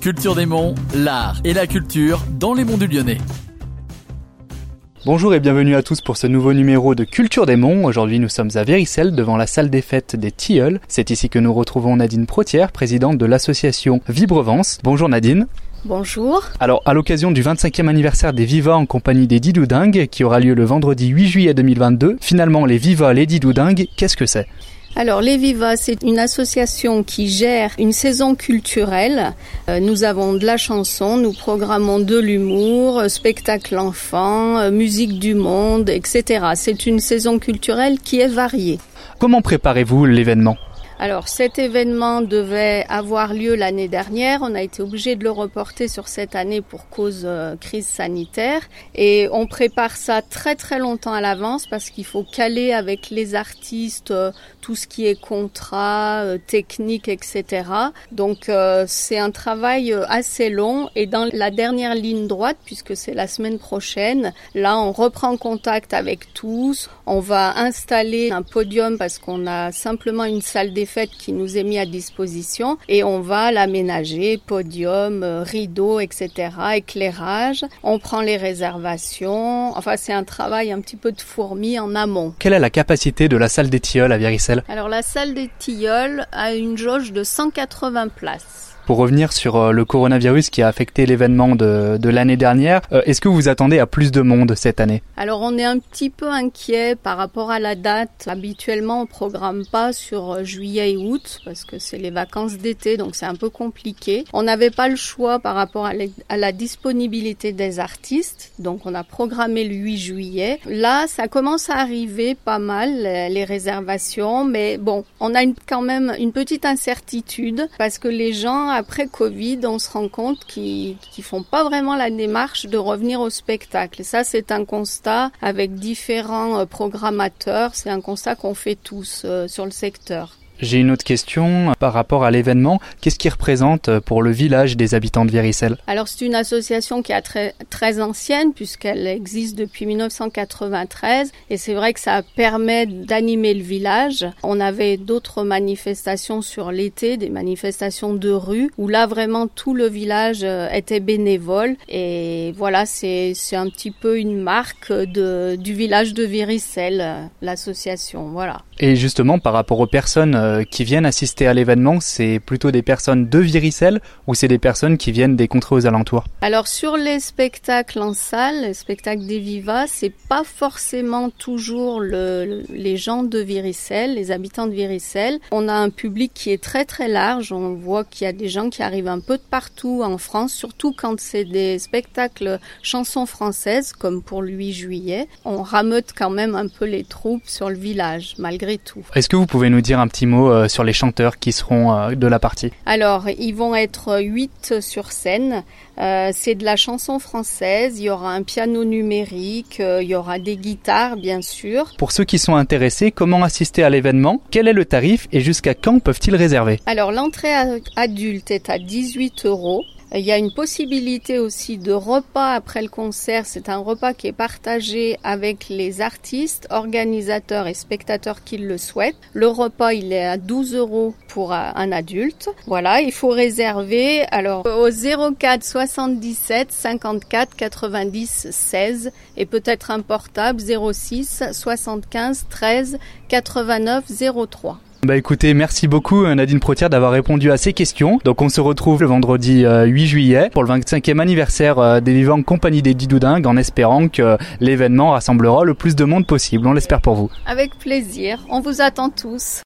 Culture des Monts, l'art et la culture dans les monts du Lyonnais. Bonjour et bienvenue à tous pour ce nouveau numéro de Culture des Monts. Aujourd'hui nous sommes à Véricelle devant la salle des fêtes des Tilleuls. C'est ici que nous retrouvons Nadine Protière, présidente de l'association Vibrevance. Bonjour Nadine. Bonjour. Alors, à l'occasion du 25e anniversaire des Vivas en compagnie des Didoudingues, qui aura lieu le vendredi 8 juillet 2022, finalement, les Vivas, les Didoudingues, qu'est-ce que c'est? Alors les Vivas, c'est une association qui gère une saison culturelle. Euh, nous avons de la chanson, nous programmons de l'humour, euh, spectacle enfant, euh, musique du monde, etc. C'est une saison culturelle qui est variée. Comment préparez-vous l'événement? Alors cet événement devait avoir lieu l'année dernière. On a été obligé de le reporter sur cette année pour cause euh, crise sanitaire. Et on prépare ça très très longtemps à l'avance parce qu'il faut caler avec les artistes euh, tout ce qui est contrat, euh, technique, etc. Donc c'est un travail assez long. Et dans la dernière ligne droite, puisque c'est la semaine prochaine, là on reprend contact avec tous. On va installer un podium parce qu'on a simplement une salle des fête qui nous est mis à disposition et on va l'aménager, podium, euh, rideau, etc., éclairage. On prend les réservations. Enfin, c'est un travail un petit peu de fourmi en amont. Quelle est la capacité de la salle des Tilleuls à Véricelle Alors, la salle des Tilleuls a une jauge de 180 places. Pour revenir sur euh, le coronavirus qui a affecté l'événement de, de l'année dernière, euh, est-ce que vous attendez à plus de monde cette année? Alors on est un petit peu inquiet par rapport à la date. Habituellement on programme pas sur euh, juillet et août parce que c'est les vacances d'été donc c'est un peu compliqué. On n'avait pas le choix par rapport à, la disponibilité des artistes donc on a programmé le 8 juillet. Là ça commence à arriver pas mal les réservations mais bon on a quand même une petite incertitude parce que les gens après Covid, on se rend compte qu'ils font pas vraiment la démarche de revenir au spectacle. Ça, c'est un constat avec différents euh, programmateurs. C'est un constat qu'on fait tous euh, sur le secteur. J'ai une autre question par rapport à l'événement. Qu'est-ce qui représente pour le village des habitants de Véricelle Alors c'est une association qui est très, très ancienne puisqu'elle existe depuis 1993 et c'est vrai que ça permet d'animer le village. On avait d'autres manifestations sur l'été, des manifestations de rue où là vraiment tout le village euh, était bénévole et voilà c'est un petit peu une marque de, du village de Véricelle, euh, l'association. Voilà. Et justement par rapport aux personnes euh, qui viennent assister à l'événement, c'est plutôt des personnes de Viricelle ou c'est des personnes qui viennent des contrées aux alentours? Alors sur les spectacles en salle, les spectacles des Vivas, c'est pas forcément toujours le, les gens de Viricelle, les habitants de Viricelle. On a un public qui est très très large. On voit qu'il y a des gens qui arrivent un peu de partout en France, surtout quand c'est des spectacles chansons françaises comme pour le 8 juillet. On rameute quand même un peu les troupes sur le village malgré tout. Est-ce que vous pouvez nous dire un petit mot euh, sur les chanteurs qui seront euh, de la partie? Alors, ils vont être huit sur scène. Euh, c'est de la chanson française. Il y aura un piano numérique. il y aura des guitares, bien sûr. Pour ceux qui sont intéressés, comment assister à l'événement? Quel est le tarif et jusqu'à quand peuvent-ils réserver? Alors, l'entrée adulte est à 18 euros. Il y a une possibilité aussi de repas après le concert. C'est un repas qui est partagé avec les artistes, organisateurs et spectateurs qui le souhaitent. Le repas, il est à 12 euros pour un adulte. Voilà, il faut réserver. Alors, au 04 77 54 90 16 et peut-être un portable 06 75 13 89 03. Bah écoutez, merci beaucoup euh, Nadine Protière d'avoir répondu à ces questions. Donc on se retrouve le vendredi 8 euh, juillet pour le 25e anniversaire euh, des Vivants Compagnie des Didoudingues en espérant que l'événement rassemblera le plus de monde possible. On l'espère pour vous. Avec plaisir, on vous attend tous.